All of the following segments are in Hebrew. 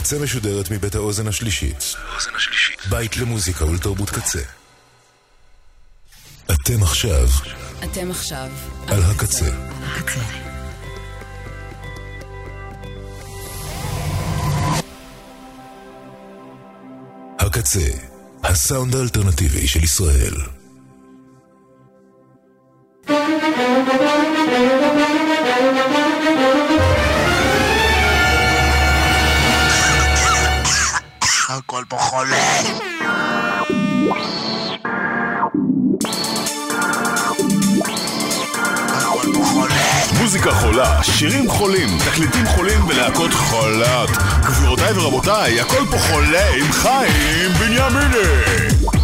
הקצה משודרת מבית האוזן השלישית. בית למוזיקה ולתרבות קצה. אתם עכשיו אתם עכשיו על הקצה. הקצה. הקצה, הסאונד האלטרנטיבי של ישראל. הכל פה חולה. הכל פה חולה. מוזיקה חולה, שירים חולים, תקליטים חולים ולהקות חולות. גבירותיי ורבותיי, הכל פה חולה עם חיים בנימיני.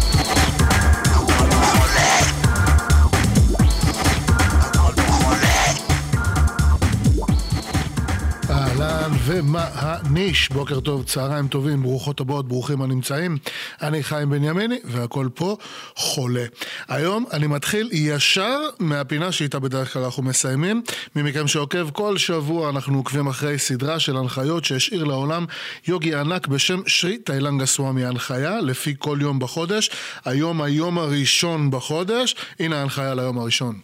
אהלן ומה הניש, בוקר טוב, צהריים טובים, ברוכות הבאות, ברוכים הנמצאים. אני חיים בנימיני והכל פה חולה. היום אני מתחיל ישר מהפינה שאיתה בדרך כלל אנחנו מסיימים. מי מכם שעוקב כל שבוע אנחנו עוקבים אחרי סדרה של הנחיות שהשאיר לעולם יוגי ענק בשם שרי תאילנגה סוואמי הנחיה לפי כל יום בחודש. היום היום הראשון בחודש, הנה ההנחיה ליום הראשון.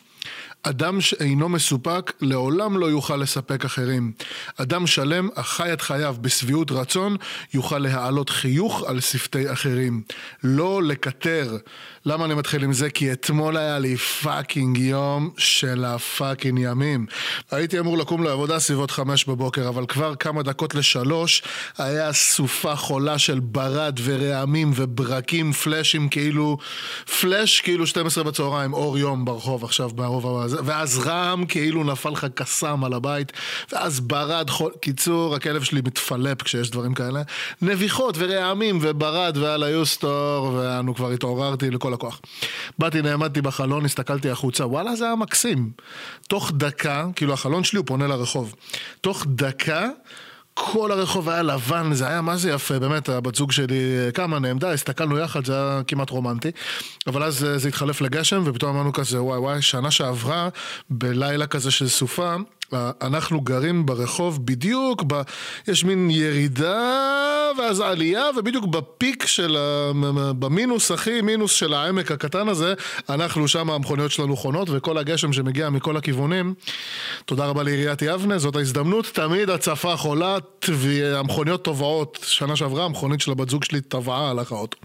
אדם שאינו מסופק לעולם לא יוכל לספק אחרים. אדם שלם החי את חייו בשביעות רצון יוכל להעלות חיוך על שפתי אחרים. לא לקטר. למה אני מתחיל עם זה? כי אתמול היה לי fucking יום של ה fucking ימים. הייתי אמור לקום לעבודה סביבות חמש בבוקר, אבל כבר כמה דקות לשלוש היה סופה חולה של ברד ורעמים וברקים, פלאשים כאילו, פלאש כאילו 12 בצהריים, אור יום ברחוב עכשיו ברוב הזה, ואז רעם כאילו נפל לך קסאם על הבית, ואז ברד, חולה... קיצור, הכלב שלי מתפלפ כשיש דברים כאלה. נביחות ורעמים וברד ואללה יוסטור, ואני כבר התעוררתי לכל הכוח. באתי, נעמדתי בחלון, הסתכלתי החוצה, וואלה זה היה מקסים. תוך דקה, כאילו החלון שלי הוא פונה לרחוב. תוך דקה... כל הרחוב היה לבן, זה היה מה זה יפה, באמת, הבת זוג שלי קמה, נעמדה, הסתכלנו יחד, זה היה כמעט רומנטי. אבל אז זה התחלף לגשם, ופתאום אמרנו כזה, וואי וואי, שנה שעברה, בלילה כזה של סופה, אנחנו גרים ברחוב בדיוק, ב... יש מין ירידה ואז עלייה, ובדיוק בפיק של ה... במינוס הכי מינוס של העמק הקטן הזה, אנחנו שם המכוניות שלנו חונות, וכל הגשם שמגיע מכל הכיוונים. תודה רבה לעיריית יבנה, זאת ההזדמנות, תמיד הצפה חולה, והמכוניות טובעות. שנה שעברה המכונית של הבת זוג שלי טבעה על האוטו.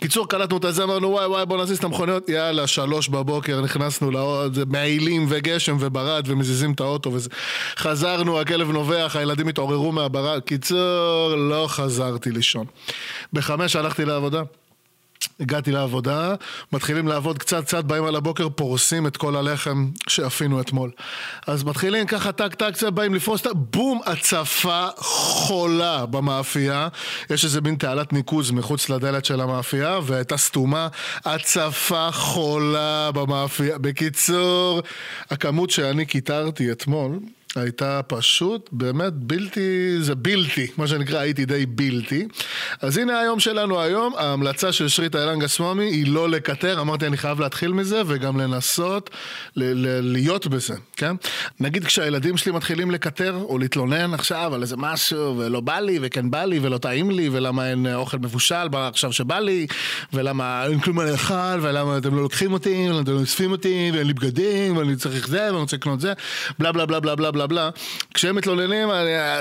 קיצור, קלטנו את הזה, אמרנו וואי וואי בוא נזיז את המכוניות, יאללה, שלוש בבוקר נכנסנו לעוד, מעילים וגשם וברד ומזיזים את האוטו וזה. חזרנו, הכלב נובח, הילדים התעוררו מהברד. קיצור, לא חזרתי לישון. בחמש הלכתי לעבודה. הגעתי לעבודה, מתחילים לעבוד קצת קצת, באים על הבוקר, פורסים את כל הלחם שאפינו אתמול. אז מתחילים ככה טק טק קצת, באים לפרוס, את ה- בום, הצפה חולה במאפייה. יש איזה מין תעלת ניקוז מחוץ לדלת של המאפייה, והייתה סתומה, הצפה חולה במאפייה. בקיצור, הכמות שאני קיטרתי אתמול, הייתה פשוט באמת בלתי, זה בלתי, מה שנקרא הייתי די בלתי. אז הנה היום שלנו היום, ההמלצה של שרי תאילנגה סוואמי היא לא לקטר, אמרתי אני חייב להתחיל מזה וגם לנסות ל- ל- להיות בזה, כן? נגיד כשהילדים שלי מתחילים לקטר או להתלונן עכשיו על איזה משהו ולא בא לי וכן בא לי ולא טעים לי ולמה אין אוכל מבושל עכשיו שבא לי ולמה אין כלום מה לאכול ולמה אתם לא לוקחים אותי ולמה אתם לא אוספים אותי ואין לי בגדים ואני צריך זה ואני רוצה לקנות זה בלה בלה בלה בלה בלה בלה בלה כשהם מתלוננים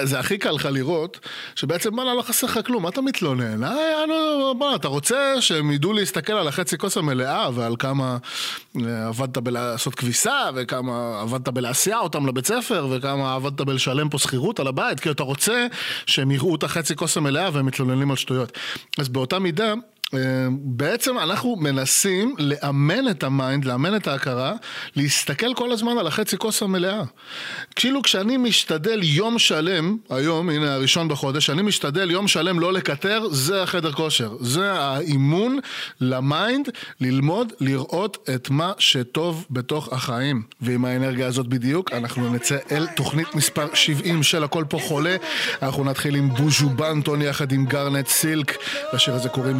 זה הכי קל לך לראות שבעצם וואלה לא חסר לך כלום מה אתה מתלונן? אה, נו, בוא, אתה רוצה שהם ידעו להסתכל על החצי כוס המלאה ועל כמה אה, עבדת בלעשות כביסה וכמה עבדת בלהסיע אותם לבית ספר וכמה עבדת בלשלם פה שכירות על הבית כי אתה רוצה שהם יראו את החצי כוס המלאה והם מתלוננים על שטויות אז באותה מידה בעצם אנחנו מנסים לאמן את ה mind, לאמן את ההכרה, להסתכל כל הזמן על החצי כוס המלאה. כאילו כשאני משתדל יום שלם, היום, הנה הראשון בחודש, אני משתדל יום שלם לא לקטר, זה החדר כושר. זה האימון ל mind, ללמוד, לראות את מה שטוב בתוך החיים. ועם האנרגיה הזאת בדיוק, אנחנו נצא אל תוכנית מספר 70 של הכל פה חולה. אנחנו נתחיל עם בוז'ו בנטון יחד עם גרנט סילק. לשיר הזה קוראים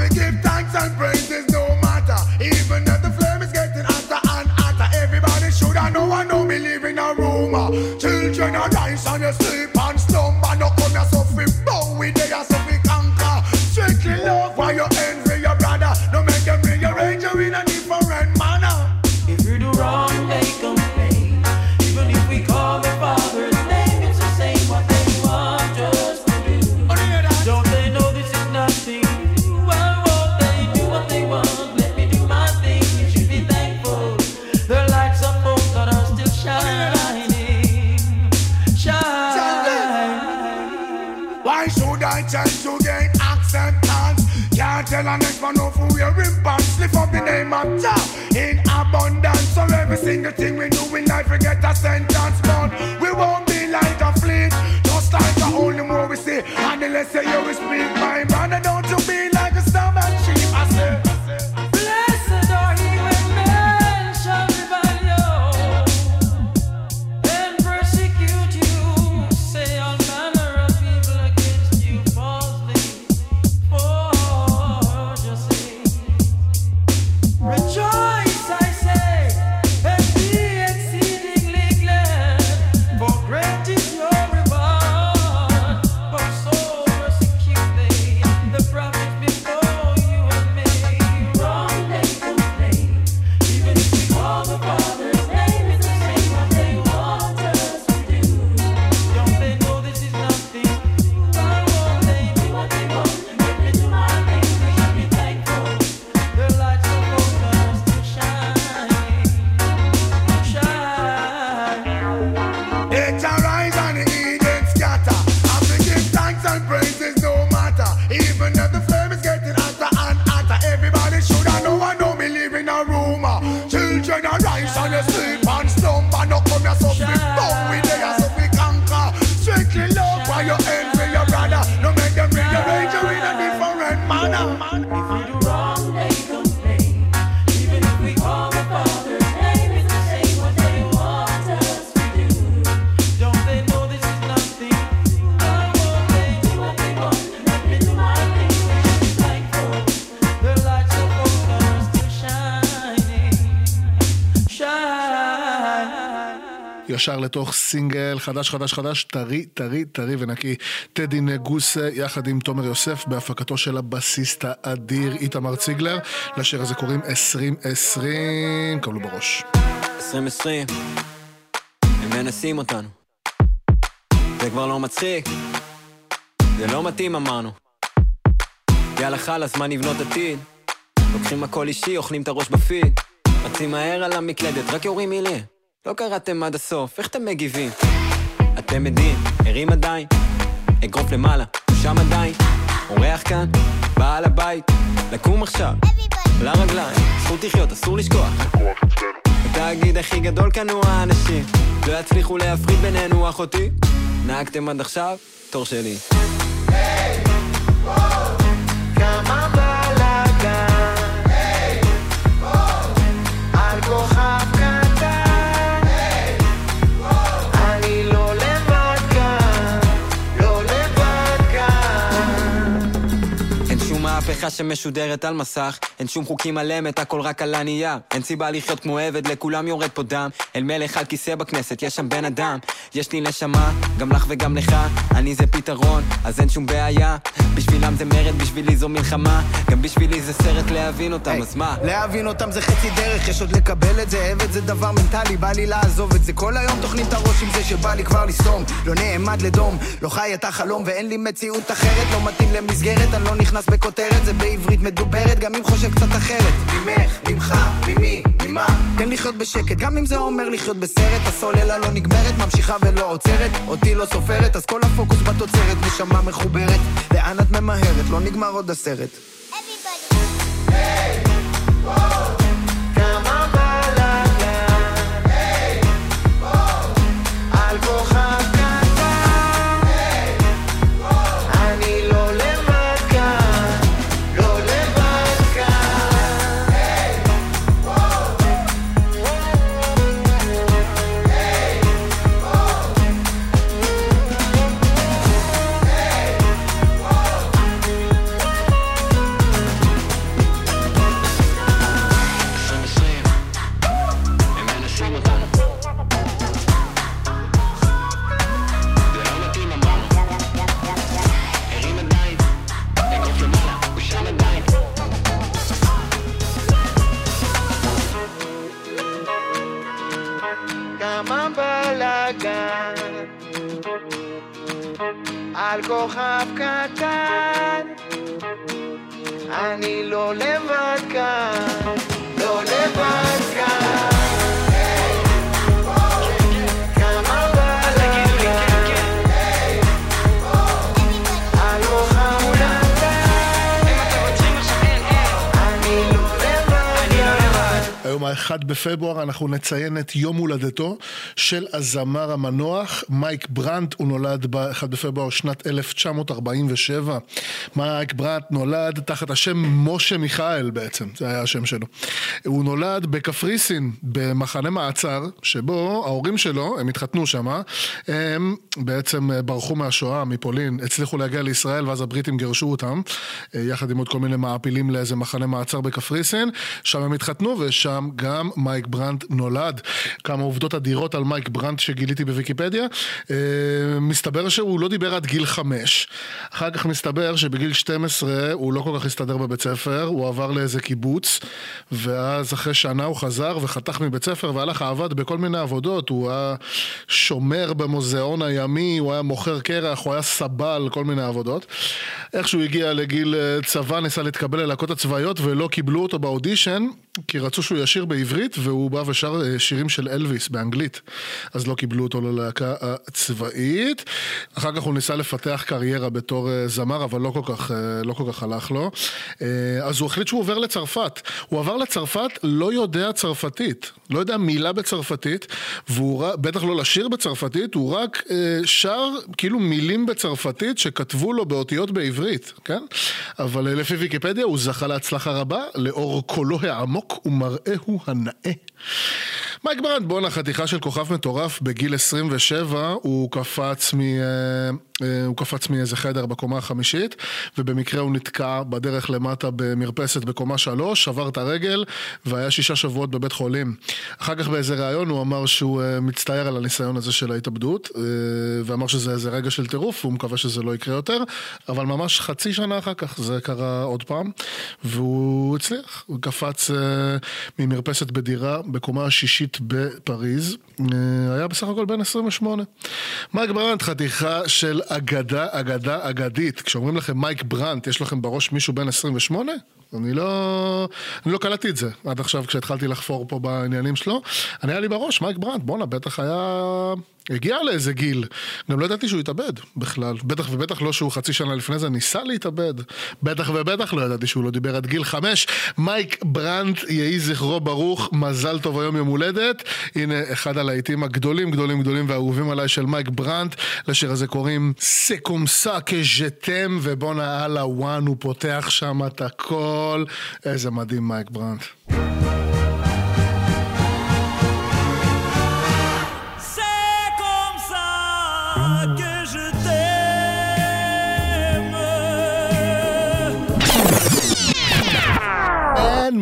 I forgive thanks and praises no matter. Even if the flame is getting hotter and hotter. Everybody should me live in a rumor. Children are rise and you sleep Lift up the name of Jah in abundance. So every single thing we do in life, we get a sentence. But we won't be like a fleet. Just like the only more we see. And the less you we speak, ישר לתוך סינגל חדש חדש חדש, טרי, טרי, טרי ונקי. טדי נגוסה יחד עם תומר יוסף בהפקתו של הבסיסט האדיר איתמר ציגלר. לשיר הזה קוראים 2020, קבלו בראש. 2020, הם מנסים אותנו. זה כבר לא מצחיק, זה לא מתאים אמרנו. יאללה חלאס, מה נבנות עתיד? לוקחים הכל אישי, אוכלים את הראש בפיד. רצים מהר על המקלדת, רק יורים מילים. לא קראתם עד הסוף, איך אתם מגיבים? אתם עדים, ערים עדיין, אגרוף למעלה, שם עדיין. אורח כאן, בעל הבית, לקום עכשיו, לרגליים, זכות לחיות, אסור לשכוח. התאגיד הכי גדול כאן הוא האנשים, לא יצליחו להפריד בינינו אחותי. נהגתם עד עכשיו, תור שלי. כמה מהפכה שמשודרת על מסך, אין שום חוקים על אמת, הכל רק על הנייר. אין סיבה לחיות כמו עבד, לכולם יורד פה דם. אל מלך על כיסא בכנסת, יש שם בן אדם. יש לי נשמה, גם לך וגם לך. אני זה פתרון, אז אין שום בעיה. בשבילם זה מרד, בשבילי זו מלחמה. גם בשבילי זה סרט להבין אותם, אז מה? להבין אותם זה חצי דרך, יש עוד לקבל את זה, עבד זה דבר מנטלי, בא לי לעזוב את זה. כל היום טוחנים את הראש עם זה שבא לי כבר לסתום. לא נעמד לדום, לא חי את החלום, ואין לי מציאות אחרת, לא מתאים למסגרת, אני לא נכנס בכותרת, זה בעברית מדוברת, גם אם חושב קצת אחרת. ממך, ממך, ממי, מה? תן לחיות בשקט, גם אם זה אומר לחיות בסרט, הסוללה לא נגמרת, ממשיכה ולא עוצרת, אותי לא סופרת, אז כל הפוקוס בתוצרת, נשמה מחוברת, לאן את ממהרת? לא נגמר עוד הסרט. כוכב קטן. אני לא לבד כאן, לא לבד ב-1 בפברואר אנחנו נציין את יום הולדתו של הזמר המנוח מייק ברנט, הוא נולד ב-1 בפברואר שנת 1947. מייק ברנט נולד תחת השם משה מיכאל בעצם, זה היה השם שלו. הוא נולד בקפריסין, במחנה מעצר, שבו ההורים שלו, הם התחתנו שם, הם בעצם אה, ברחו מהשואה, מפולין, הצליחו להגיע לישראל ואז הבריטים גירשו אותם, אה, יחד עם עוד כל מיני מעפילים לאיזה מחנה מעצר בקפריסין, שם הם התחתנו ושם גם מייק ברנט נולד. כמה עובדות אדירות על מייק ברנט שגיליתי בוויקיפדיה. אה, מסתבר שהוא לא דיבר עד גיל חמש. אחר כך מסתבר שבגיל 12 הוא לא כל כך הסתדר בבית ספר, הוא עבר לאיזה קיבוץ, ואז אחרי שנה הוא חזר וחתך מבית ספר והלך עבד בכל מיני עבודות. הוא היה שומר במוזיאון הימי, הוא היה מוכר קרח, הוא היה סבל, כל מיני עבודות. איכשהו הגיע לגיל אה, צבא, ניסה להתקבל ללהקות הצבאיות ולא קיבלו אותו באודישן, כי רצו שהוא ישיר בעברית, והוא בא ושר אה, שירים של אלוויס באנגלית. אז לא קיבלו אותו ללהקה הצבאית. אחר כך הוא ניסה לפתח קריירה בתור אה, זמר, אבל לא כל כך, אה, לא כל כך הלך לו. אז הוא החליט שהוא עובר לצרפת. הוא עבר לצרפת, לא יודע צרפתית. לא יודע מילה בצרפתית, והוא בטח לא לשיר בצרפתית, הוא רק שר כאילו מילים בצרפתית שכתבו לו באותיות בעברית, כן? אבל לפי ויקיפדיה הוא זכה להצלחה רבה לאור קולו העמוק ומראהו הנאה. מייק ברנד, בואנה, חתיכה של כוכב מטורף, בגיל 27 הוא קפץ מ... אה, אה, הוא קפץ מאיזה חדר בקומה החמישית, ובמקרה הוא נתקע בדרך למטה במרפסת בקומה שלוש, שבר את הרגל, והיה שישה שבועות בבית חולים. אחר כך באיזה ראיון הוא אמר שהוא אה, מצטער על הניסיון הזה של ההתאבדות, ואמר שזה איזה רגע של טירוף, והוא מקווה שזה לא יקרה יותר, אבל ממש חצי שנה אחר כך זה קרה עוד פעם, והוא הצליח, הוא קפץ ממרפסת בדירה בקומה השישית בפריז, אה, היה בסך הכל בן 28. מייק ברנט, חתיכה של אגדה, אגדה אגדית. כשאומרים לכם מייק ברנט, יש לכם בראש מישהו בן 28? אני לא, אני לא קלטתי את זה עד עכשיו כשהתחלתי לחפור פה בעניינים שלו. אני היה לי בראש, מייק ברנט, בואנה, בטח היה... הגיע לאיזה גיל. גם לא ידעתי שהוא התאבד בכלל. בטח ובטח לא שהוא חצי שנה לפני זה ניסה להתאבד. בטח ובטח לא ידעתי שהוא לא דיבר עד גיל חמש. מייק ברנט, יהי זכרו ברוך, מזל טוב היום יום הולדת. הנה אחד הלהיטים הגדולים גדולים גדולים והאהובים עליי של מייק ברנט. לשיר הזה קוראים סקומסה כז'תם, ובואנה על ה one הוא פותח שם את הכל. איזה מדהים מייק ברנט.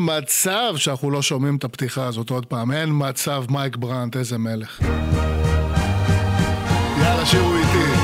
מצב שאנחנו לא שומעים את הפתיחה הזאת עוד פעם, אין מצב, מייק ברנט, איזה מלך. יאללה, שירו איתי.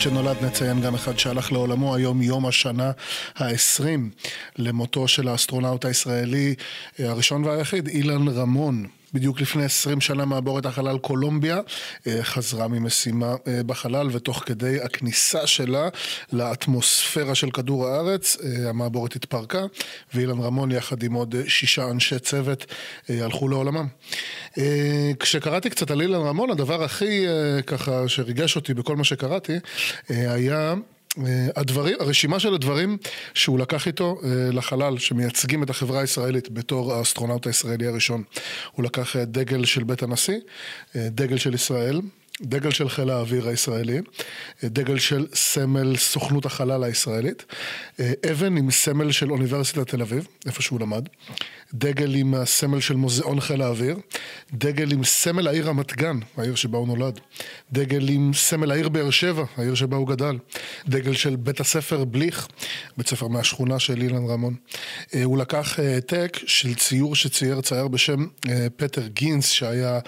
אחד שנולד, נציין גם אחד שהלך לעולמו. היום יום השנה ה-20 למותו של האסטרונאוט הישראלי אה, הראשון והיחיד, אילן רמון. בדיוק לפני 20 שנה מעבורת החלל קולומביה אה, חזרה ממשימה אה, בחלל ותוך כדי הכניסה שלה לאטמוספירה של כדור הארץ אה, המעבורת התפרקה ואילן רמון יחד עם עוד שישה אנשי צוות הלכו לעולמם. כשקראתי קצת על אילן רמון הדבר הכי ככה שריגש אותי בכל מה שקראתי היה הדברים, הרשימה של הדברים שהוא לקח איתו אה, לחלל, שמייצגים את החברה הישראלית בתור האסטרונאוט הישראלי הראשון. הוא לקח אה, דגל של בית הנשיא, אה, דגל של ישראל, דגל של חיל האוויר הישראלי, אה, דגל של סמל סוכנות החלל הישראלית, אה, אבן עם סמל של אוניברסיטת תל אביב, איפה שהוא למד, דגל עם הסמל של מוזיאון חיל האוויר, דגל עם סמל העיר רמת גן, העיר שבה הוא נולד, דגל עם סמל העיר באר שבע, העיר שבה הוא גדל, דגל של בית הספר בליך, בית ספר מהשכונה של אילן רמון. אה, הוא לקח אה, העתק של ציור שצייר צייר בשם אה, פטר גינס, שהיה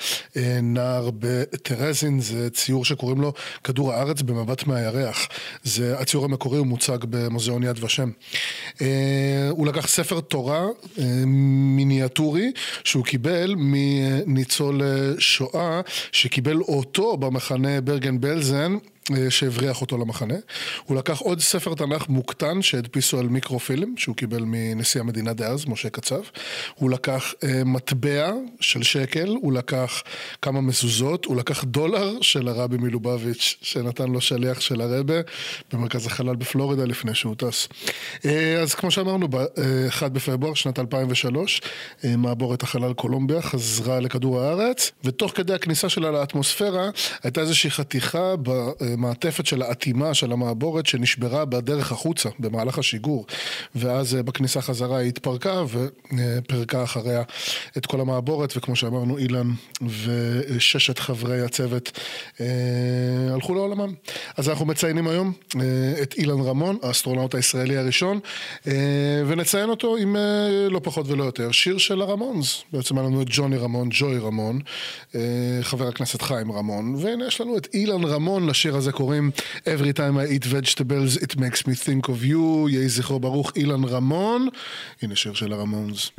נער בטרזין, זה ציור שקוראים לו כדור הארץ במבט מהירח. זה הציור המקורי, הוא מוצג במוזיאון יד ושם. הוא לקח ספר תורה מיניאטורי שהוא קיבל מניצול אה, שואה שקיבל אותו במחנה ברגן בלזן שהבריח אותו למחנה. הוא לקח עוד ספר תנ"ך מוקטן שהדפיסו על מיקרופילם, שהוא קיבל מנשיא המדינה דאז, משה קצב. הוא לקח אה, מטבע של שקל, הוא לקח כמה מזוזות, הוא לקח דולר של הרבי מלובביץ', שנתן לו שליח של הרבה במרכז החלל בפלורידה לפני שהוא טס. אה, אז כמו שאמרנו, ב-1 בפברואר שנת 2003, אה, מעבורת החלל קולומביה חזרה לכדור הארץ, ותוך כדי הכניסה שלה לאטמוספירה, הייתה איזושהי חתיכה במעטפת של האטימה של המעבורת שנשברה בדרך החוצה, במהלך השיגור. ואז אה, בכניסה חזרה היא התפרקה ופרקה אחריה את כל המעבורת, וכמו שאמרנו, אילן וששת חברי הצוות אה, הלכו לעולמם. אז אנחנו מציינים היום אה, את אילן רמון, האסטרונאוט הישראלי הראשון, ונציין אותו עם לא פחות ולא יותר, שיר של הרמונס. בעצם היה לנו את ג'וני רמון, ג'וי רמון, חבר הכנסת חיים רמון, והנה יש לנו את אילן רמון, לשיר הזה קוראים Every time I eat vegetables it makes me think of you, יהי זכרו ברוך אילן רמון, הנה שיר של הרמונס.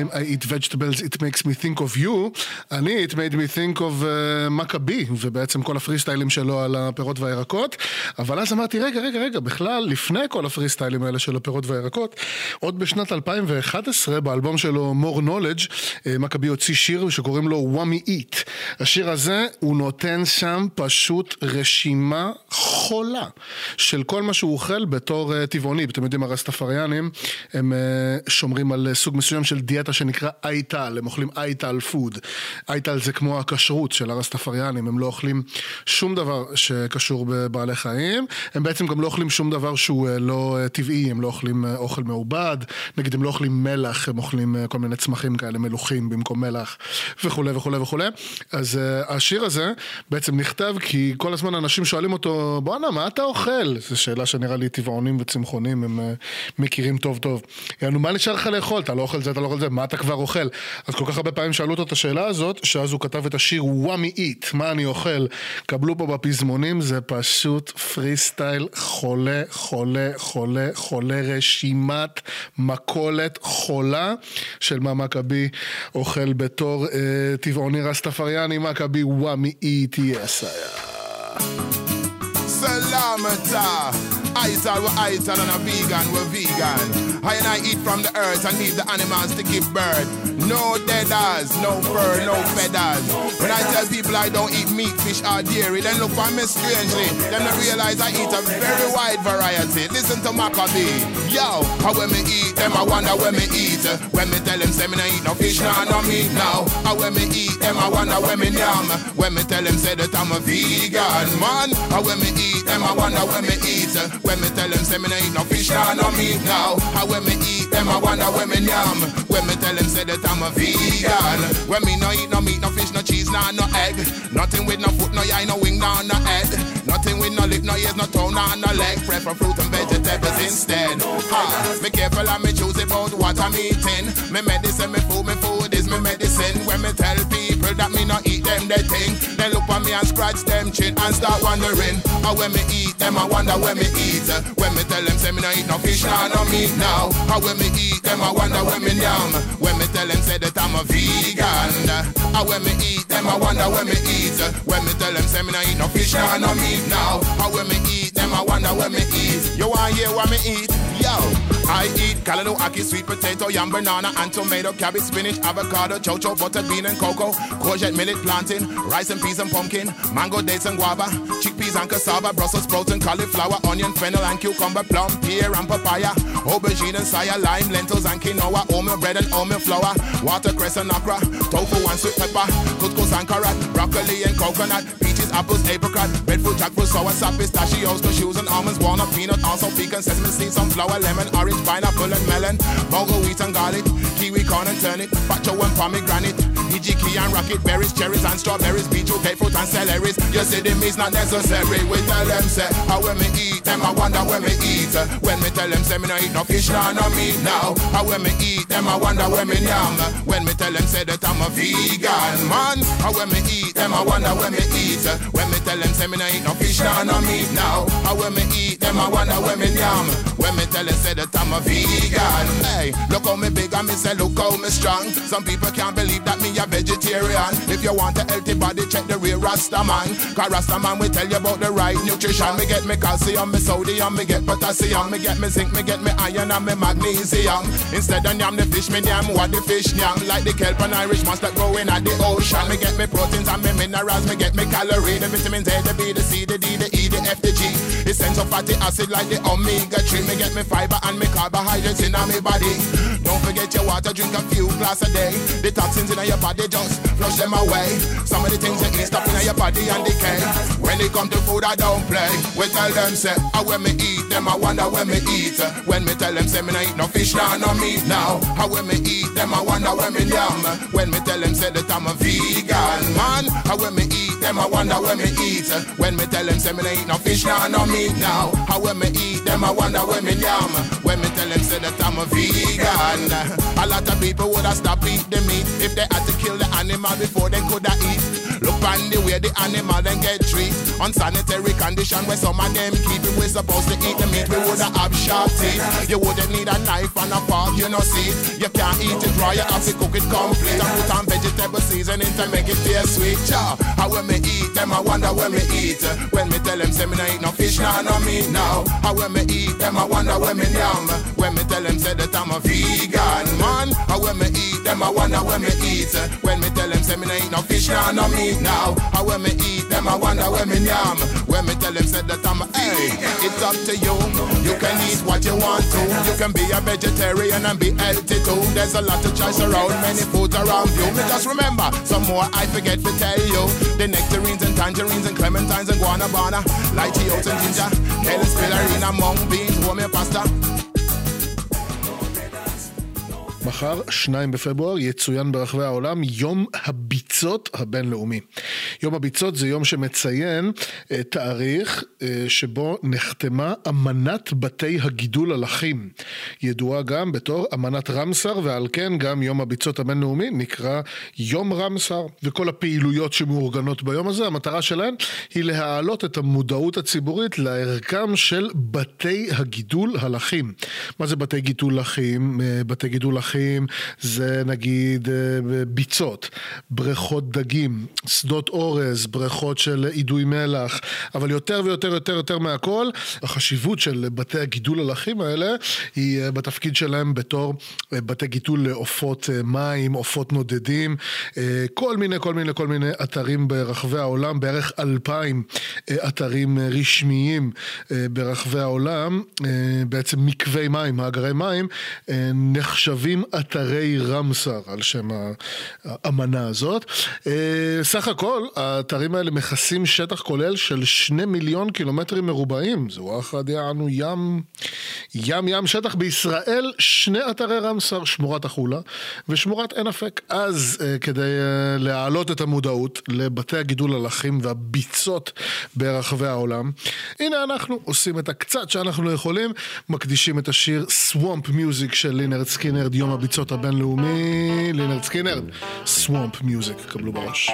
Time I eat vegetables it makes me think of you. אני, it made me think of uh, מכבי, ובעצם כל הפרי סטיילים שלו על הפירות והירקות. אבל אז אמרתי, רגע, רגע, רגע, בכלל, לפני כל הפרי סטיילים האלה של הפירות והירקות, עוד בשנת 2011, באלבום שלו more knowledge, מכבי הוציא שיר שקוראים לו וואמי איט. השיר הזה, הוא נותן שם פשוט רשימה חולה של כל מה שהוא אוכל בתור אה, טבעוני. אתם יודעים, הרסטפריאנים, הם אה, שומרים על אה, סוג מסוים של דיאטה שנקרא אייטל, הם אוכלים אייטל פוד. אייטל זה כמו הכשרות של הרסטפריאנים, הם לא אוכלים שום דבר שקשור בבעלי חיים, הם בעצם גם לא אוכלים שום דבר שהוא אה, לא אה, טבעי, הם לא אוכלים אה, אוכל מעובד, נגיד הם לא אוכלים מלח, הם אוכלים כל מיני צמחים כאלה מלוכים במקום מלח וכולי וכולי וכולי. אז השיר הזה בעצם נכתב כי כל הזמן אנשים שואלים אותו, בואנה, מה אתה אוכל? זו שאלה שנראה לי טבעונים וצמחונים הם מכירים טוב טוב. יענו, מה נשאר לך לאכול? אתה לא אוכל זה, אתה לא אוכל זה, מה אתה כבר אוכל? אז כל כך הרבה פעמים שאלו אותו את השאלה הזאת, שאז הוא כתב את השיר Wha Me Eat, מה אני אוכל? קבלו פה בפזמונים, זה פשוט פרי סטייל חולה, חולה, חולה, חולה, רשימת מכולת חולה של מה Macka B אוכל בתור אה, טבעוני רסטפריאני, Macka B Wha Me Eat, yes yeah. Salamata. Ital, we ital, and a vegan, we're vegan. I and I eat from the earth and leave the animals to give birth. No deaders, no fur, no feathers. When I tell people I don't eat meat, fish, or dairy, then look for me strangely. Then they realize I eat a very wide variety. Listen to Maccabee. Yo, how when me eat them, I wonder when me eat. When me tell them, say me no eat no fish, nah, no meat now. How when me eat them, I wonder when me yam. When me tell them, say that I'm a vegan, man. How when me eat them, I wonder when me eat. When me tell them, say me no eat no fish, nah, no meat now. How when me eat them, I wonder when me yam. When me tell them, say that I'm a vegan. When me no eat no meat, no fish, no cheese, nah, no egg. Nothing with no foot, no eye, no wing, nah, no head. Nothing with no lip, no ears, no toe, nah, no leg. Prefer fruit and vegetables instead. Ha, me careful and me choose about what I'm eating. Me medicine, me food, me food is me medicine. When me tell people that me not eat them, they think. They look at me and scratch them chin and start wondering. How when me eat them, I wonder when me eat. When me tell them, say me no eat no fish, nah, no meat now. How when me eat them, I wonder when me yam. When me tell them, say that I'm a vegan. How when me eat them, I wonder when me eat. When me tell them, say me no eat no fish, nah, no meat now. How when me eat them, I wonder when me eat. You want hear what me eat? Yo, I eat callaloo, aki, sweet potato, yam, banana, and tomato, cabbage, spinach, avocado, chocho, buttered bean and cocoa, courgette, millet, plantain, rice and peas and pumpkin, mango, dates and guava, chickpeas and cassava, Brussels sprouts and cauliflower, onion, fennel and cucumber, plum, pear and papaya, aubergine and saya, lime, lentils and quinoa, oatmeal bread and oatmeal flour, watercress and okra, tofu and sweet pepper, couscous and carrot, broccoli and coconut, apples, apricot, breadfruit, jackfruit, sour sap, pistachios, cashews and almonds, walnut, peanut, also pecan, sesame seeds, sunflower, lemon, orange, pineapple and melon, bongo wheat and garlic, kiwi, corn and turnip, pacho and pomegranate, hijiki and rocket berries, cherries and strawberries, beetroot, grapefruit and celeries. You see the meat's not necessary. We tell them say, how when me eat them, I wonder when me eat. When me tell them say me no eat no fish, nah, no meat now. How when me eat them, I wonder when me yam. When me tell them say that I'm a vegan man. How when me eat them, I wonder when me eat. When me tell them say me no eat no fish, nah, no meat now. How when me eat them, I wonder when me yam. When me tell them say that I'm a vegan. Hey, look how me big and me say look how me strong. Some people can't believe that me a vegetarian. If you want a healthy body, check the real Rasta man. Cause Rasta man will tell you about the right nutrition. Me get me calcium, me sodium, me get potassium, me get me zinc, me get me iron and me magnesium. Instead of yam the fish, me yam what the fish yam. Like the kelp and Irish monster growing at the ocean. Me get me proteins and me minerals, me get me calories, the vitamins A, the B, the C, the D, the E, the F, the G. Essential fatty acid like the omega 3. me get me fiber and me carbohydrates in my body. Don't forget your water, drink a few glass a day. The toxins in your body just flush them away. Some of the things that eat stop in your body and decay. When it come to food, I don't play. We tell them say, I when me eat them, I wonder when me eat. When me tell them say me no eat no fish, nah, no meat now. How when me eat them, I wonder when me yam. When me tell them say that I'm a vegan man. How when me eat them, I wonder when me eat. When me tell them say me no eat no fish, nah, no meat now. How when me eat them, I wonder when me yam. When me tell them say that I'm a vegan. A lot of people would have stopped eat the meat if they had to kill the animal before they could have eat. Look on the way the animal then get treat. Unsanitary condition where some of them keep it. We're supposed to eat the meat. We would have sharp teeth. You wouldn't need a knife and a fork, you know see. You can't eat it raw, you have to cook it complete. And put on vegetable seasoning to make it taste sweet. Cha. How when me eat them, I wonder when me eat. When me tell them say me no eat no fish, nah, no meat now. How when me eat them, I wonder when me yam. When me tell them say that I'm a vegan man. How when me eat them, I wonder when me eat. When me tell them say me no eat no fish, nah, no meat now. How when me eat them, I wonder when me yam. When me tell them say that I'm a hey, it's up to you. You can eat what you want to. You can be a vegetarian and be healthy too. There's a lot of choice around, many foods around you. Me just remember, some more I forget to tell you. The nectarines and tangerines and clementines and guanabana, lychee oats and ginger, kale and spirulina, mung beans, warm pasta. מחר, 2 בפברואר, יצוין ברחבי העולם יום הביצות הבינלאומי. יום הביצות זה יום שמציין אה, תאריך אה, שבו נחתמה אמנת בתי הגידול הלכים. ידועה גם בתור אמנת רמסר, ועל כן גם יום הביצות הבינלאומי נקרא יום רמסר. וכל הפעילויות שמאורגנות ביום הזה, המטרה שלהן היא להעלות את המודעות הציבורית לערכם של בתי הגידול הלכים. מה זה בתי גידול לחים? אה, בתי גידול לחים זה נגיד אה, ביצות, בריכות דגים, שדות אורז, בריכות של אידוי מלח, אבל יותר ויותר יותר יותר מהכל, החשיבות של בתי הגידול הלכים האלה היא אה, בתפקיד שלהם בתור אה, בתי גידול לעופות מים, עופות נודדים, כל מיני כל מיני כל מיני אתרים ברחבי העולם, בערך אלפיים אתרים רשמיים ברחבי העולם, בעצם מקווי מים, מאגרי מים, נחשבים אתרי רמסר על שם האמנה הזאת. אה, סך הכל, האתרים האלה מכסים שטח כולל של שני מיליון קילומטרים מרובעים. זה וואחד יענו ים, ים ים שטח בישראל, שני אתרי רמסר, שמורת החולה ושמורת עין אפק. אז אה, כדי אה, להעלות את המודעות לבתי הגידול הלחים והביצות ברחבי העולם, הנה אנחנו עושים את הקצת שאנחנו יכולים, מקדישים את השיר Swamp Music של Lynyrd Skynyrd, יום הביצות הבינלאומי, Lynyrd Skynyrd, Swamp Music, קבלו בראש.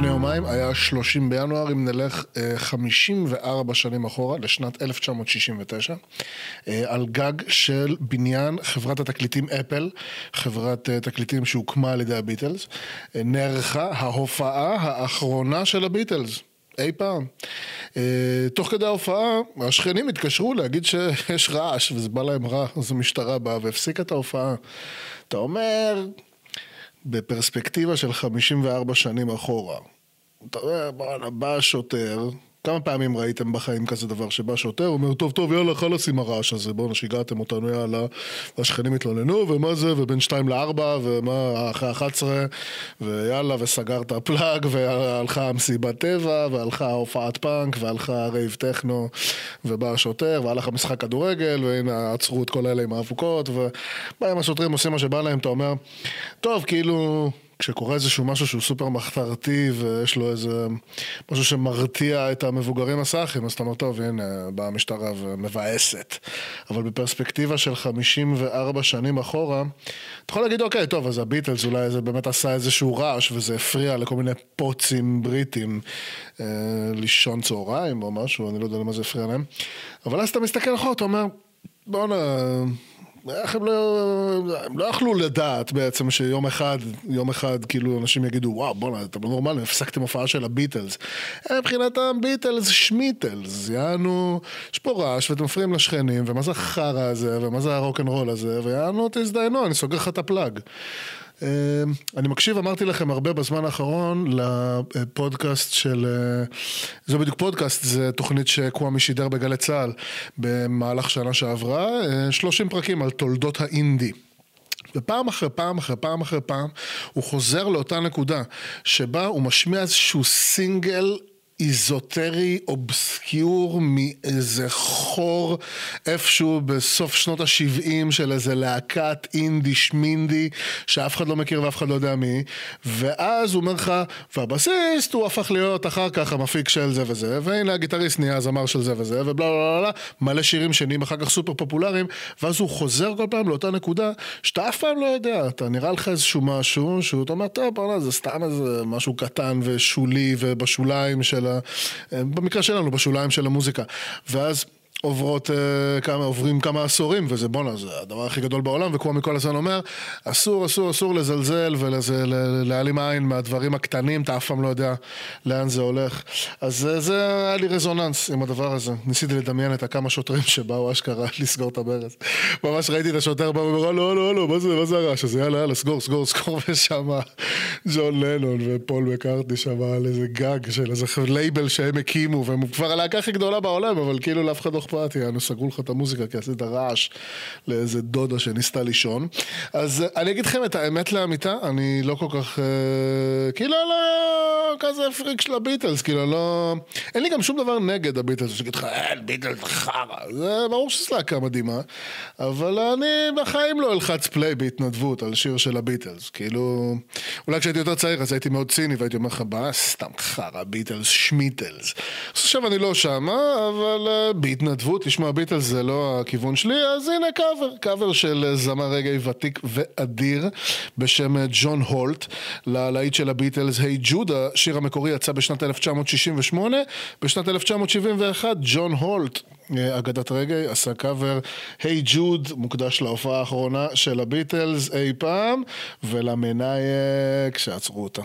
לפני יומיים היה 30 בינואר, אם נלך אה, 54 שנים אחורה, לשנת 1969, אה, על גג של בניין חברת התקליטים אפל, חברת אה, תקליטים שהוקמה על ידי הביטלס, אה, נערכה ההופעה האחרונה של הביטלס. אי פעם. Uh, תוך כדי ההופעה, השכנים התקשרו להגיד שיש רעש וזה בא להם רע, אז המשטרה באה והפסיקה את ההופעה. אתה אומר, בפרספקטיבה של 54 שנים אחורה, אתה אומר, בואנה, בא השוטר, כמה פעמים ראיתם בחיים כזה דבר שבא שוטר, אומר, טוב, טוב, יאללה, חלאס עם הרעש הזה, בואנה, שיגעתם אותנו, יאללה. והשכנים התלוננו, ומה זה, ובין 2 ל-4, ומה, אחרי 11, ויאללה, וסגר את ה plug, והלכה המסיבת טבע, והלכה הופעת פאנק, והלכה רייב טכנו, ובא השוטר, והלך המשחק כדורגל, והנה, עצרו את כל אלה עם האבוקות, ובאים השוטרים, עושים מה שבא להם, אתה אומר, טוב, כאילו... כשקורה איזשהו משהו שהוא סופר מחתרתי ויש לו איזה משהו שמרתיע את המבוגרים הסאחים, אז אתה אומר, טוב, הנה, באה המשטרה ומבאסת. אבל בפרספקטיבה של 54 שנים אחורה, אתה יכול להגיד, אוקיי, טוב, אז הביטלס אולי זה באמת עשה איזשהו רעש וזה הפריע לכל מיני פוצים בריטים אה, לישון צהריים או משהו, אני לא יודע למה זה הפריע להם. אבל אז אתה מסתכל אחורה, אתה אומר, בואנה... איך הם לא, הם לא יכלו לדעת בעצם שיום אחד, יום אחד כאילו אנשים יגידו וואו בואנה אתם לא נורמלים, הפסקתם הופעה של הביטלס. הם מבחינתם ביטלס שמיטלס, יענו, יש פה רעש ואתם מפריעים לשכנים ומה זה החרא הזה ומה זה הרוקנרול הזה ויענו תזדיינו אני סוגר לך את הפלאג. אה, אני מקשיב, אמרתי לכם הרבה בזמן האחרון לפודקאסט של, אה, זה בדיוק פודקאסט, זה תוכנית שקוואמי שידר בגלי צה"ל במהלך שנה שעברה, אה, 30 פרקים על תולדות האינדי. ופעם אחרי פעם אחרי פעם אחרי פעם הוא חוזר לאותה נקודה שבה הוא משמיע איזשהו סינגל איזוטרי אובסקיור מאיזה חור איפשהו בסוף שנות ה-70 של איזה להקת אינדי שמינדי שאף אחד לא מכיר ואף אחד לא יודע מי ואז הוא אומר לך והבסיסט הוא הפך להיות אחר כך המפיק של זה וזה והנה הגיטריסט נהיה הזמר של זה וזה ובלה בלה בלה מלא שירים שנהיים אחר כך סופר פופולריים ואז הוא חוזר כל פעם לאותה נקודה שאתה אף פעם לא יודע אתה נראה לך איזשהו משהו שהוא אומר טוב זה סתם איזה משהו קטן ושולי ובשוליים של. במקרה שלנו, בשוליים של המוזיקה. ואז עוברות uh, כמה, עוברים כמה עשורים, וזה בואנה, זה הדבר הכי גדול בעולם, וכמו מכל הזמן אומר, אסור, אסור, אסור לזלזל ולהעלים עין מהדברים הקטנים, אתה אף פעם לא יודע לאן זה הולך. אז uh, זה היה לי רזוננס עם הדבר הזה. ניסיתי לדמיין את הכמה שוטרים שבאו אשכרה לסגור את הברז. ממש ראיתי את השוטר בא ואומר, לא, לא, לא, מה זה, מה זה הרעש הזה? יאללה, יאללה, סגור, סגור, סגור, ושם ג'ון לנון ופול מקארטני שם על איזה גג של איזה לייבל שהם הקימו, והם כבר הלהקה הכי גדולה בעולם, אבל כאילו לאף אחד לא אכפת, יענו, סגרו לך את המוזיקה כי עשית רעש לאיזה דודה שניסתה לישון. אז אה, אני אגיד לכם את האמת לאמיתה, אני לא כל כך, אה, כאילו, לא כזה פריק של הביטלס, כאילו, לא... אין לי גם שום דבר נגד הביטלס, שיגיד לך, אין, ביטלס חרא, זה ברור שזו להקה מדהימה, אבל אני בחיים לא אלחץ פליי בהתנדבות על שיר של הביטלס, כאילו, אולי כשהייתי יותר צעיר אז הייתי מאוד ציני והייתי אומר לך, מה, סתם חרא, ביטלס, שמיטלס. עכשיו אני לא שמה, אבל אה, בהתנדבות לשמוע ביטלס זה לא הכיוון שלי, אז הנה קאבר, קאבר של אה, זמר רגאיי ותיק ואדיר בשם אה, ג'ון הולט, ללהיט של הביטלס, היי ג'וד, השיר המקורי יצא בשנת 1968, בשנת 1971 ג'ון הולט אה, אגדת רגאיי עשה קאבר היי ג'וד מוקדש להופעה האחרונה של הביטלס אי פעם ולמנאייק שעצרו אותה.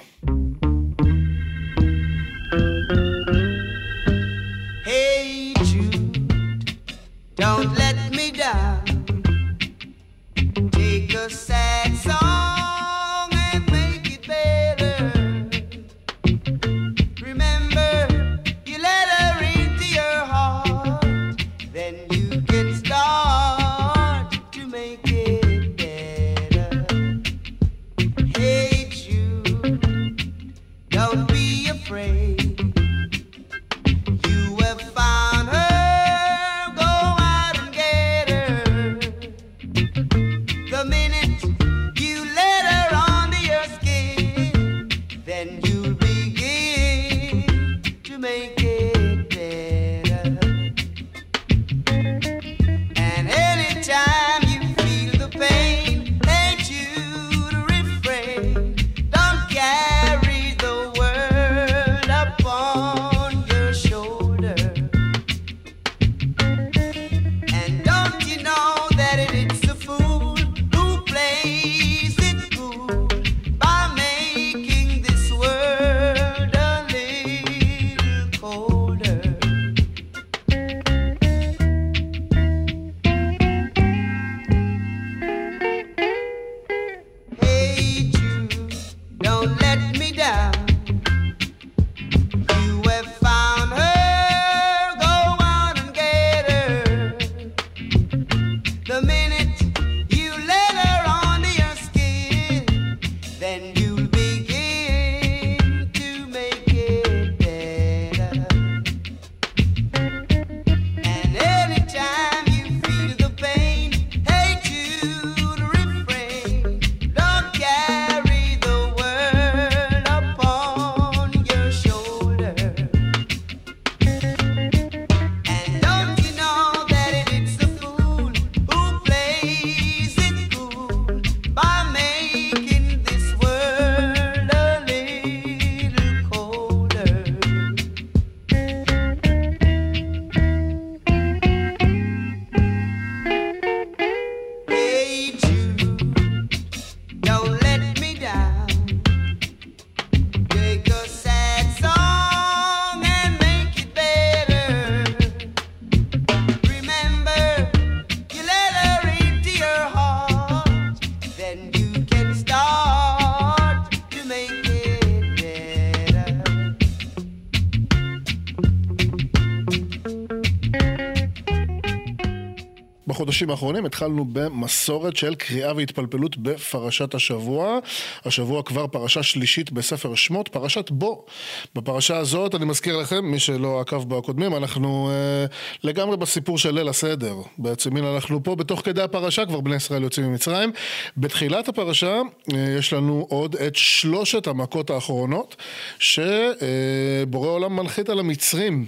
בחודשים האחרונים התחלנו במסורת של קריאה והתפלפלות בפרשת השבוע. השבוע כבר פרשה שלישית בספר שמות, פרשת בו. בפרשה הזאת, אני מזכיר לכם, מי שלא עקב בקודמים, אנחנו אה, לגמרי בסיפור של ליל הסדר. בעצם הנה אנחנו פה בתוך כדי הפרשה, כבר בני ישראל יוצאים ממצרים. בתחילת הפרשה אה, יש לנו עוד את שלושת המכות האחרונות, שבורא עולם מנחית על המצרים.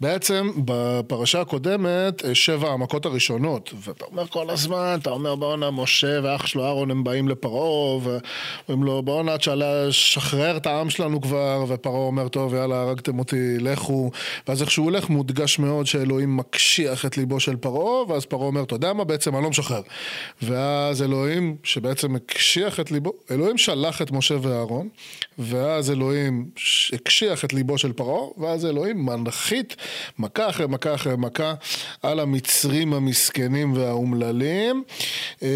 בעצם בפרשה הקודמת, אה, שבע המכות הראשונות, ואתה אומר כל הזמן, אתה אומר בואנה משה ואח שלו אהרון הם באים לפרעה, ואומרים לו בואנה תשאלה, שחרר את העם שלנו כבר, ופרעה אומר טוב יאללה הרגתם אותי, לכו, ואז איך שהוא הולך מודגש מאוד שאלוהים מקשיח את ליבו של פרעה, ואז פרעה אומר אתה יודע מה בעצם? אני לא משחרר. ואז אלוהים שבעצם הקשיח את ליבו, אלוהים שלח את משה ואהרון, ואז אלוהים הקשיח את ליבו של פרעה, ואז אלוהים מנחית מכה אחרי מכה אחרי מכה על המצרים המסכנים והאומללים. אה,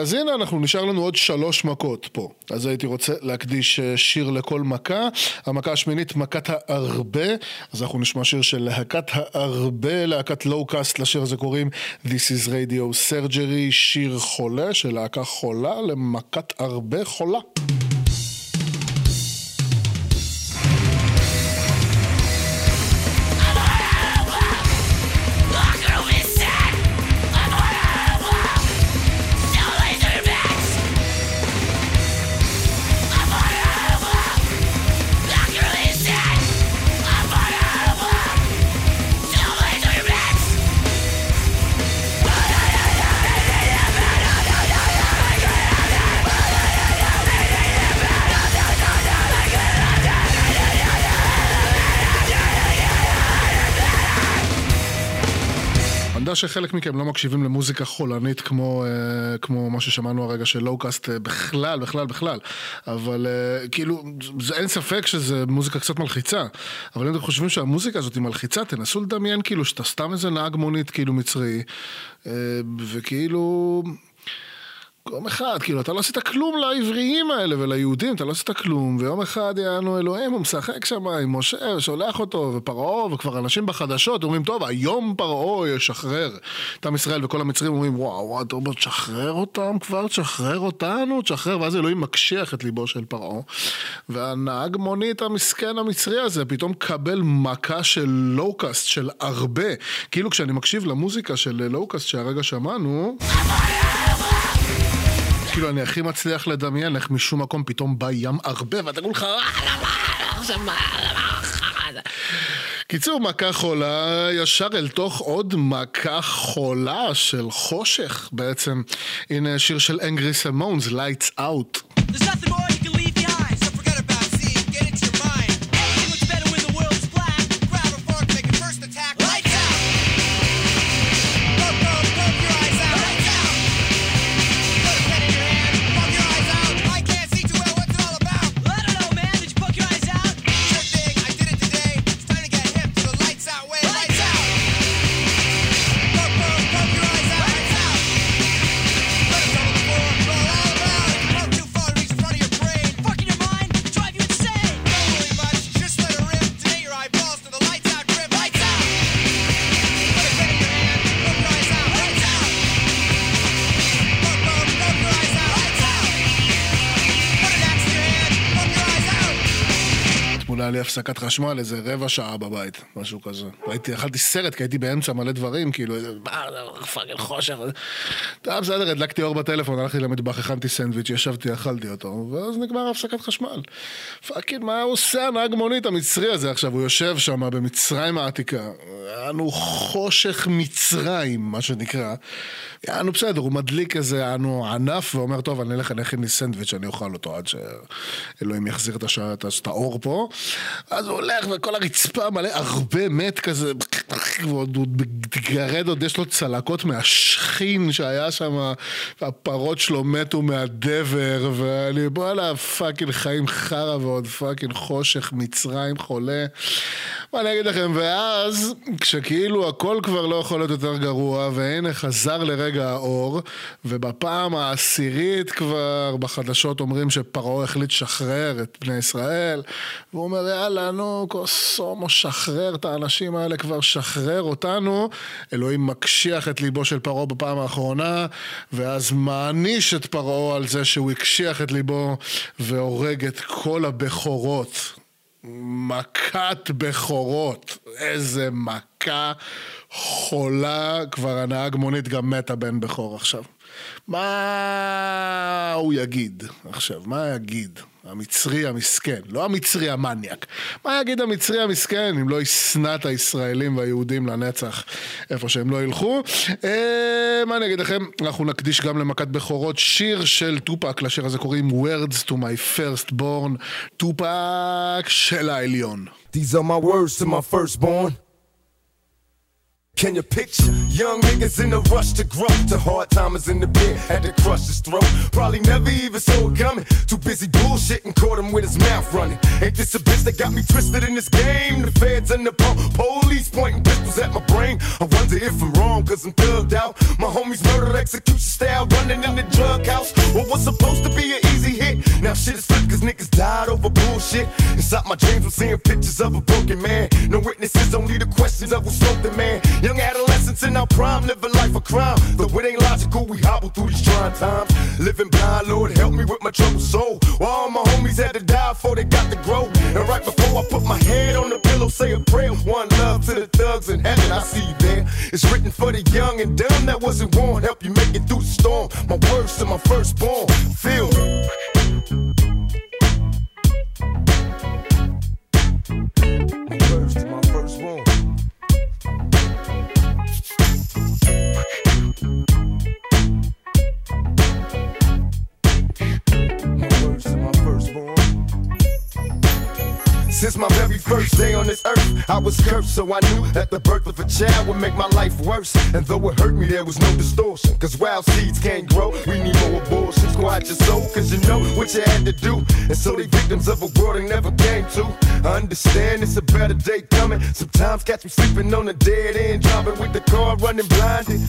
אז הנה אנחנו, נשאר לנו עוד שלוש מכות פה. אז הייתי רוצה להקדיש אה, שיר לכל מכה. המכה השמינית, מכת הארבה. אז אנחנו נשמע שיר של להקת הארבה, להקת Locust, לשיר הזה קוראים This is Radio Surgery, שיר חולה של להקה חולה למכת ארבה חולה. שחלק מכם לא מקשיבים למוזיקה חולנית כמו, אה, כמו מה ששמענו הרגע של Locust אה, בכלל, בכלל, בכלל. אבל אה, כאילו, זה, אין ספק שזה מוזיקה קצת מלחיצה. אבל אם אתם חושבים שהמוזיקה הזאת היא מלחיצה, תנסו לדמיין כאילו שאתה סתם איזה נהג מונית כאילו מצרי, אה, וכאילו... יום אחד, כאילו, אתה לא עשית כלום לעבריים האלה וליהודים, אתה לא עשית כלום, ויום אחד יענו אלוהים, הוא משחק שם עם משה, שולח אותו, ופרעה, וכבר אנשים בחדשות אומרים, טוב, היום פרעה ישחרר. את עם ישראל, וכל המצרים אומרים, וואו, וואו, אתה אומר, תשחרר אותם כבר, תשחרר אותנו, תשחרר, ואז אלוהים מקשיח את ליבו של פרעה, והנהג מונית המסכן המצרי הזה, פתאום קבל מכה של Locust, של ארבה, כאילו כשאני מקשיב למוזיקה של Locust שהרגע שמענו, כאילו אני הכי מצליח לדמיין איך משום מקום פתאום בא ים ארבה ואתה כולך קיצור, מכה חולה ישר אל תוך עוד מכה חולה של חושך בעצם. הנה שיר של אנגרי סמונס, Lights Out. There's nothing more הפסקת חשמל איזה רבע שעה בבית, משהו כזה. הייתי, אכלתי סרט כי הייתי באמצע מלא דברים, כאילו, מה, fucking חושך. טוב, בסדר, הדלקתי אור בטלפון, הלכתי למטבח, הכנתי סנדוויץ', ישבתי, אכלתי אותו, ואז נגמר הפסקת חשמל. fucking, מה הוא עושה הנהג מונית המצרי הזה עכשיו? הוא יושב שם במצרים העתיקה. יענו חושך מצרים, מה שנקרא. יענו בסדר, הוא מדליק איזה יענו ענף ואומר, טוב, אני אלך, אני אכין לי סנדוויץ', אני אוכל אותו עד שאלוהים יחזיר את האור פה. אז הוא הולך וכל הרצפה מלא ארבה מת כזה, ועוד הוא מתגרד, עוד יש לו צלקות מהשחין שהיה שם, והפרות שלו מתו מהדבר, ואני בואנה fucking חיים חרא ועוד fucking חושך, מצרים חולה. מה אני אגיד לכם, ואז כשכאילו הכל כבר לא יכול להיות יותר גרוע, והנה חזר לרגע האור, ובפעם העשירית כבר בחדשות אומרים שפרעה החליט לשחרר את בני ישראל, והוא אומר, יאללה, נו, קוסומו, שחרר את האנשים האלה כבר, שחרר אותנו. אלוהים מקשיח את ליבו של פרעה בפעם האחרונה, ואז מעניש את פרעה על זה שהוא הקשיח את ליבו והורג את כל הבכורות. מכת בכורות, איזה מכה חולה, כבר הנהג מונית גם מתה בן בכור עכשיו. מה הוא יגיד עכשיו? מה יגיד? המצרי המסכן, לא המצרי המניאק. מה יגיד המצרי המסכן אם לא ישנא את הישראלים והיהודים לנצח איפה שהם לא ילכו? אה, מה אני אגיד לכם? אנחנו נקדיש גם למכת בכורות שיר של טופק, לשיר הזה קוראים Words to my first born, טופק של העליון. These are my words to my firstborn. Can you picture young niggas in a rush to grow? To hard timers in the pen, had to crush his throat. Probably never even saw it coming. Too busy bullshitting, caught him with his mouth running. Ain't this a bitch that got me twisted in this game? The feds and the po- police pointing pistols at my brain. I wonder if I'm wrong, cause I'm thugged out. My homies murdered execution style, running in the drug house. What was supposed to be an easy hit? Now shit is flipped cause niggas died over bullshit. Inside my dreams, I'm seeing pictures of a broken man. No witnesses, only the questions of who smoked the man. Young adolescents in our prime, living life of crime. Though it ain't logical, we hobble through these trying times. Living blind, Lord, help me with my troubled soul. While all my homies had to die before they got to grow. And right before I put my head on the pillow, say a prayer. One love to the thugs in heaven, I see you there. It's written for the young and dumb that wasn't born. Help you make it through the storm. My words to my firstborn. Feel Since my very first day on this earth, I was cursed, so I knew that the birth of a child would make my life worse. And though it hurt me, there was no distortion. Cause wild seeds can't grow, we need more abortions. Quiet your soul, cause you know what you had to do. And so they victims of a world they never came to. I understand it's a better day coming. Sometimes catch me sleeping on a dead end, driving with the car running blinded.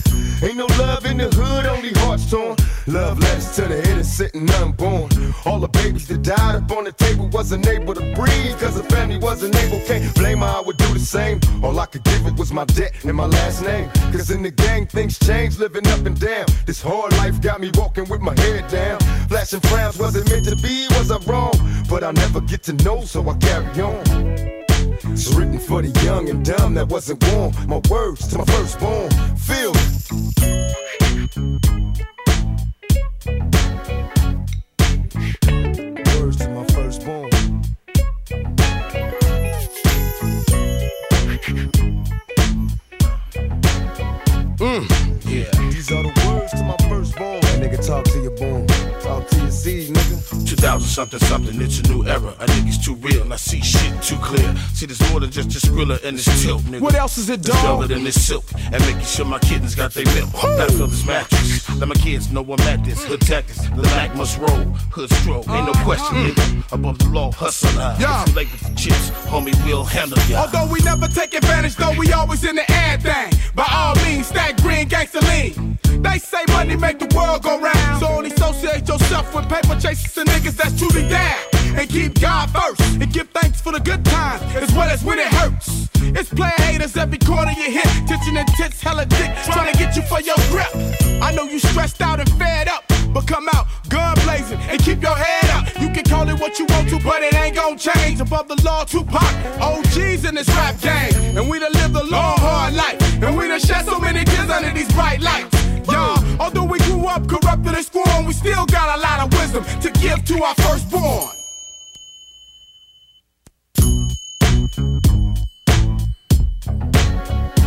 Ain't no love in the hood, only hearts torn. Love letters to the innocent and unborn. All the babies that died up on the table wasn't able to breathe, cause the family wasn't able. Can't blame her, I would do the same. All I could give it was my debt and my last name. Cause in the gang, things change, living up and down. This hard life got me walking with my head down. Flashing frowns, was it meant to be? Was I wrong? But I'll never get to know, so I carry on. It's written for the young and dumb that wasn't born. My words to my firstborn. Feel Mm, yeah. These are the words to my firstborn. That nigga talk to your born. Talk to your seed, nigga. 2000 something something, it's a new era. A nigga's too real, and I see shit too clear. See, there's more than just this thriller and this tilt, nigga. What else is it, dog? velvet and this silk, and making sure my kittens got their milk. Gotta fill this mattress. Let my kids know I'm at this. Hood tactics, the Mac must roll. Hood stroke, ain't no question, uh-huh. nigga. Above the law, hustle. Uh, yeah. If you late with the chips, homie, we'll handle ya. Although we never take advantage, though we always in the air thing. By all means, stack green gangster lean. They say money make the world go round. So only associate yourself with paper chasers and niggas that's truly down. And keep God first and give thanks for the good times as well as when it hurts. It's player haters every corner you hit. Tension and tits, hella dick, trying to get you for your grip. I know you stressed out and fed up, but come out gun blazing and keep your head up. You can call it what you want to, but it ain't gonna change. Above the law, Tupac, OGs in this rap game. And we done lived a long, hard life. And we done shed so many tears under these bright lights. Y'all, although we grew up corrupted and scorned, we still got a lot of wisdom to give to our firstborn.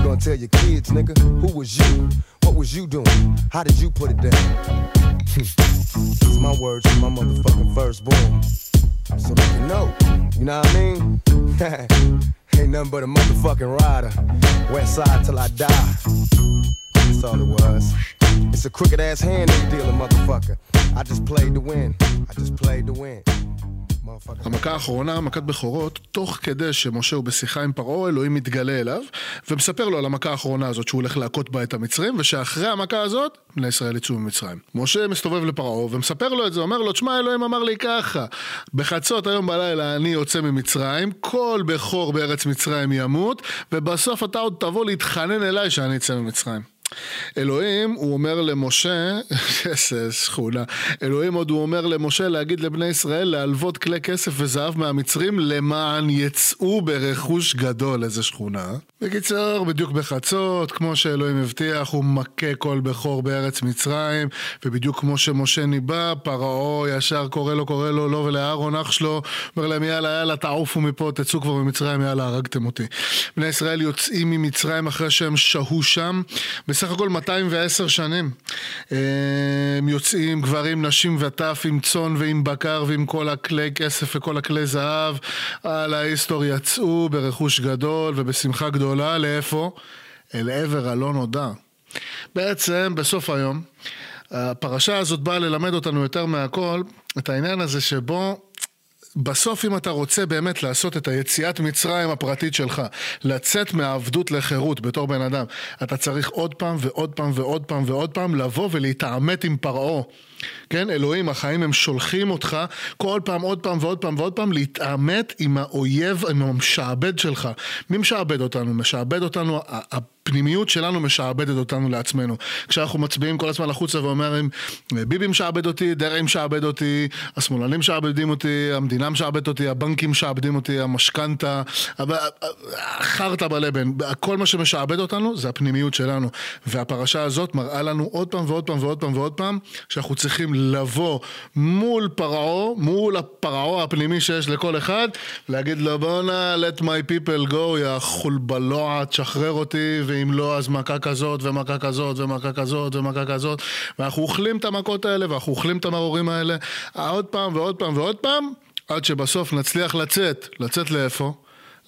Gonna tell your kids, nigga, who was you? What was you doing? How did you put it down? it's my words to my motherfucking firstborn. So they can know. You know what I mean? Ain't nothing but a motherfucking rider. West side till I die. That's all it was. It's a crooked ass hand they dealing, motherfucker. I just played to win. I just played to win. המכה האחרונה, מכת בכורות, תוך כדי שמשה הוא בשיחה עם פרעה, אלוהים מתגלה אליו, ומספר לו על המכה האחרונה הזאת שהוא הולך להכות בה את המצרים, ושאחרי המכה הזאת, בני ישראל יצאו ממצרים. משה מסתובב לפרעה ומספר לו את זה, אומר לו, תשמע, אלוהים אמר לי ככה, בחצות היום בלילה אני יוצא ממצרים, כל בכור בארץ מצרים ימות, ובסוף אתה עוד תבוא להתחנן אליי שאני אצא ממצרים. אלוהים, הוא אומר למשה, איזה שכונה, אלוהים עוד הוא אומר למשה להגיד לבני ישראל להלוות כלי כסף וזהב מהמצרים למען יצאו ברכוש גדול, איזה שכונה. בקיצור, בדיוק בחצות, כמו שאלוהים הבטיח, הוא מכה כל בכור בארץ מצרים, ובדיוק כמו שמשה ניבא, פרעה ישר קורא לו, קורא לו, לו ולאהרון אח שלו, אומר להם יאללה יאללה תעופו מפה, תצאו כבר ממצרים, יאללה הרגתם אותי. בני ישראל יוצאים ממצרים אחרי שהם שהו שם, בסך הכל 210 שנים. הם יוצאים גברים, נשים וטף עם צאן ועם בקר ועם כל הכלי כסף וכל הכלי זהב על ההיסטור יצאו ברכוש גדול ובשמחה גדולה, לאיפה? אל עבר הלא נודע. בעצם בסוף היום הפרשה הזאת באה ללמד אותנו יותר מהכל את העניין הזה שבו בסוף אם אתה רוצה באמת לעשות את היציאת מצרים הפרטית שלך, לצאת מהעבדות לחירות בתור בן אדם, אתה צריך עוד פעם ועוד פעם ועוד פעם ועוד פעם לבוא ולהתעמת עם פרעה. כן, אלוהים, החיים הם שולחים אותך כל פעם, עוד פעם ועוד פעם ועוד פעם להתעמת עם האויב, עם המשעבד שלך. מי משעבד אותנו? משעבד אותנו, הפנימיות שלנו משעבדת אותנו לעצמנו. כשאנחנו מצביעים כל הזמן החוצה ואומרים, ביבי משעבד אותי, דרעי משעבד אותי, השמאלנים משעבדים אותי, המדינה משעבדת אותי, הבנקים משעבדים אותי, המשכנתה, חרטא בלבן, כל מה שמשעבד אותנו זה הפנימיות שלנו. והפרשה הזאת מראה לנו עוד פעם ועוד פעם ועוד פעם ועוד פעם, שאנחנו צריכים לבוא מול פרעה, מול הפרעה הפנימי שיש לכל אחד, להגיד לו בואנה, let my people go, יא חולבלוע, תשחרר אותי, ואם לא אז מכה כזאת ומכה כזאת ומכה כזאת ומכה כזאת, ואנחנו אוכלים את המכות האלה ואנחנו אוכלים את המרורים האלה עוד פעם ועוד פעם ועוד פעם, עד שבסוף נצליח לצאת. לצאת לאיפה?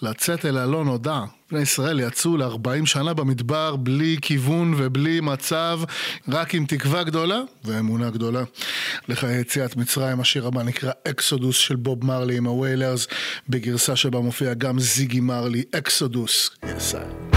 לצאת אל הלא נודע. בני ישראל יצאו ל-40 שנה במדבר בלי כיוון ובלי מצב, רק עם תקווה גדולה ואמונה גדולה. לחיי יציאת מצרים, השיר הבא נקרא אקסודוס של בוב מרלי עם הוויילרס, בגרסה שבה מופיע גם זיגי מרלי, אקסודוס. Yes,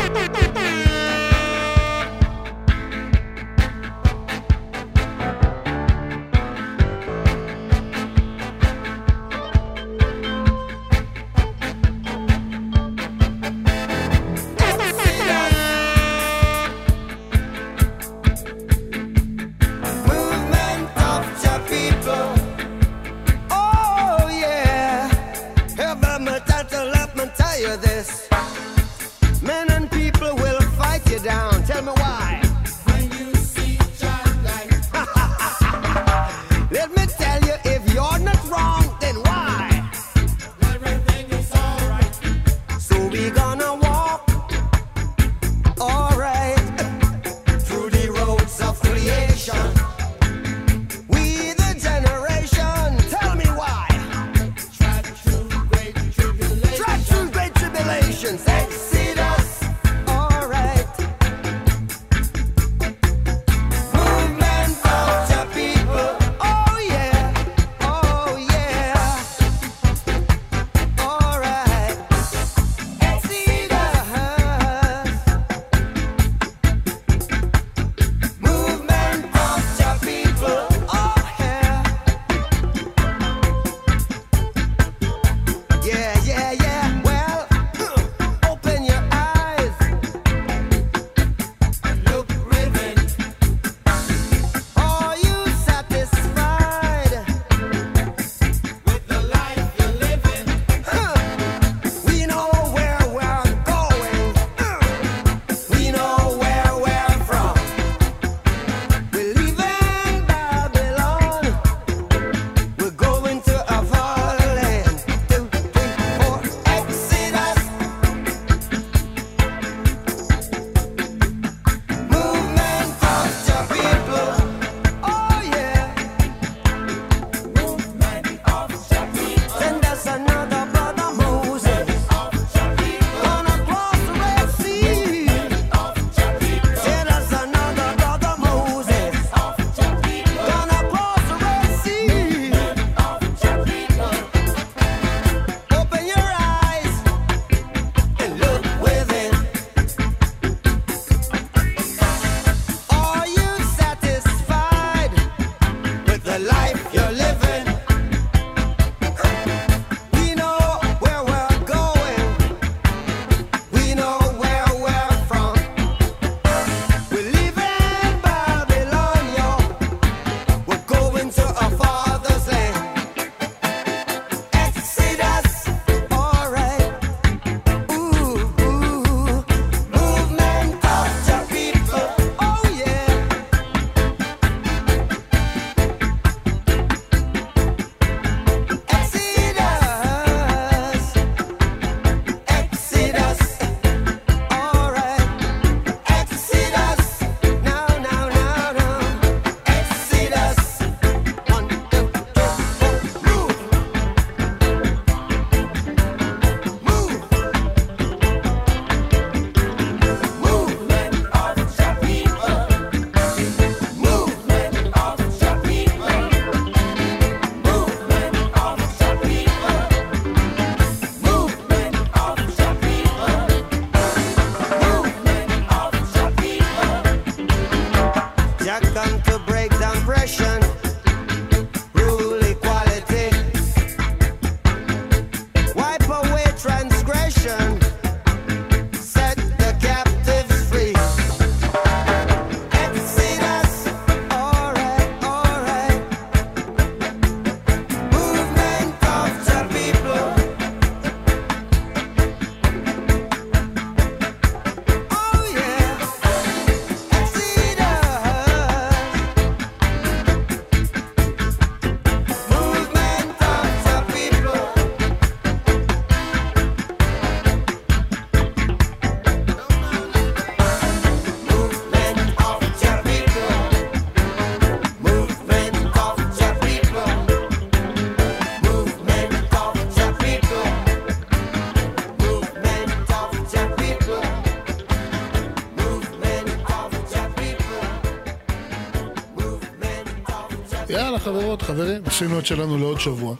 חברים, עשינו את שלנו לעוד שבוע.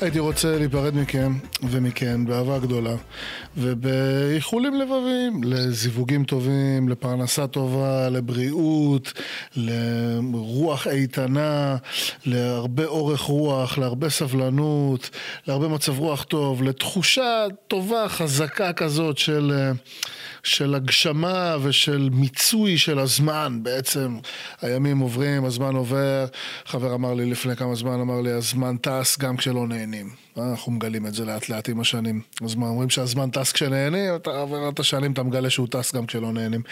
הייתי רוצה להיפרד מכם ומכן באהבה גדולה, ובאיחולים לבבים, לזיווגים טובים, לפרנסה טובה, לבריאות, לרוח איתנה, להרבה אורך רוח, להרבה סבלנות, להרבה מצב רוח טוב, לתחושה טובה, חזקה כזאת של... אה, של הגשמה ושל מיצוי של הזמן בעצם. הימים עוברים, הזמן עובר. חבר אמר לי לפני כמה זמן, אמר לי, הזמן טס גם כשלא נהנים. אנחנו מגלים את זה לאט לאט עם השנים. אז מה, אומרים שהזמן טס כשנהנים, עובר את השנים, אתה מגלה שהוא טס גם כשלא נהנים.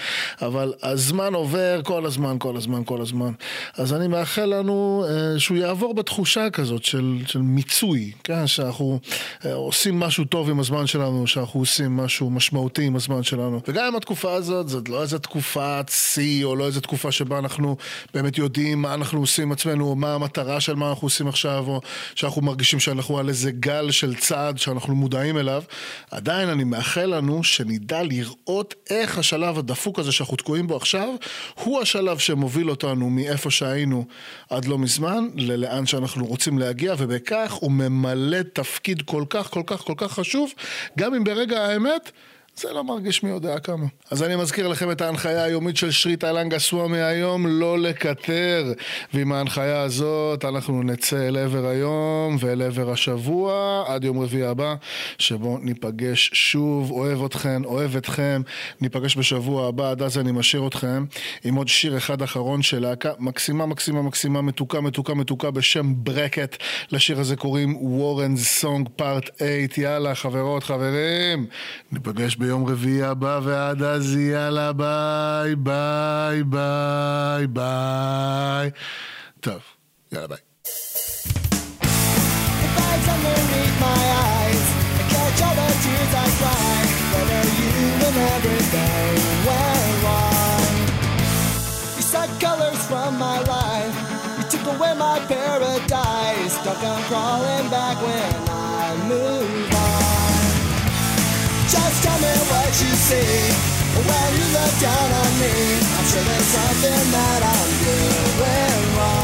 אבל הזמן עובר כל הזמן, כל הזמן, כל הזמן. אז אני מאחל לנו אה, שהוא יעבור בתחושה כזאת של, של מיצוי, כן? שאנחנו אה, עושים משהו טוב עם הזמן שלנו, שאנחנו עושים משהו משמעותי עם הזמן שלנו. וגם אם התקופה הזאת, זאת לא איזה תקופת שיא, או לא איזה תקופה שבה אנחנו באמת יודעים מה אנחנו עושים עם עצמנו, או מה המטרה של מה אנחנו עושים עכשיו, או שאנחנו מרגישים שאנחנו על איזה גל של צעד שאנחנו מודעים אליו, עדיין אני מאחל לנו שנדע לראות איך השלב הדפוק הזה שאנחנו תקועים בו עכשיו, הוא השלב שמוביל אותנו מאיפה שהיינו עד לא מזמן, ללאן שאנחנו רוצים להגיע, ובכך הוא ממלא תפקיד כל כך, כל כך, כל כך חשוב, גם אם ברגע האמת... זה לא מרגיש מי יודע כמה. אז אני מזכיר לכם את ההנחיה היומית של שריטה לנגה סוואמי היום, לא לקטר. ועם ההנחיה הזאת אנחנו נצא אל עבר היום ואל עבר השבוע, עד יום רביעי הבא, שבו ניפגש שוב. אוהב אתכם, אוהב אתכם. ניפגש בשבוע הבא, עד אז אני משאיר אתכם עם עוד שיר אחד אחרון של להקה מקסימה, מקסימה, מקסימה, מתוקה, מתוקה, מתוקה, בשם Bracket. לשיר הזה קוראים Warren's Song Part 8. יאללה, חברות, חברים. ניפגש ביום רביעי הבא, ועד אז יאללה ביי, ביי, ביי, ביי. טוב, יאללה ביי. Bags underneath my eyes. I catch all the tears I cry. Whether you and everything went wrong. You suck colors from my life. You took away my paradise. Stuck on crawling back when I move on. Just tell me what you see when you look down on me. I'm sure there's something that I'm doing wrong.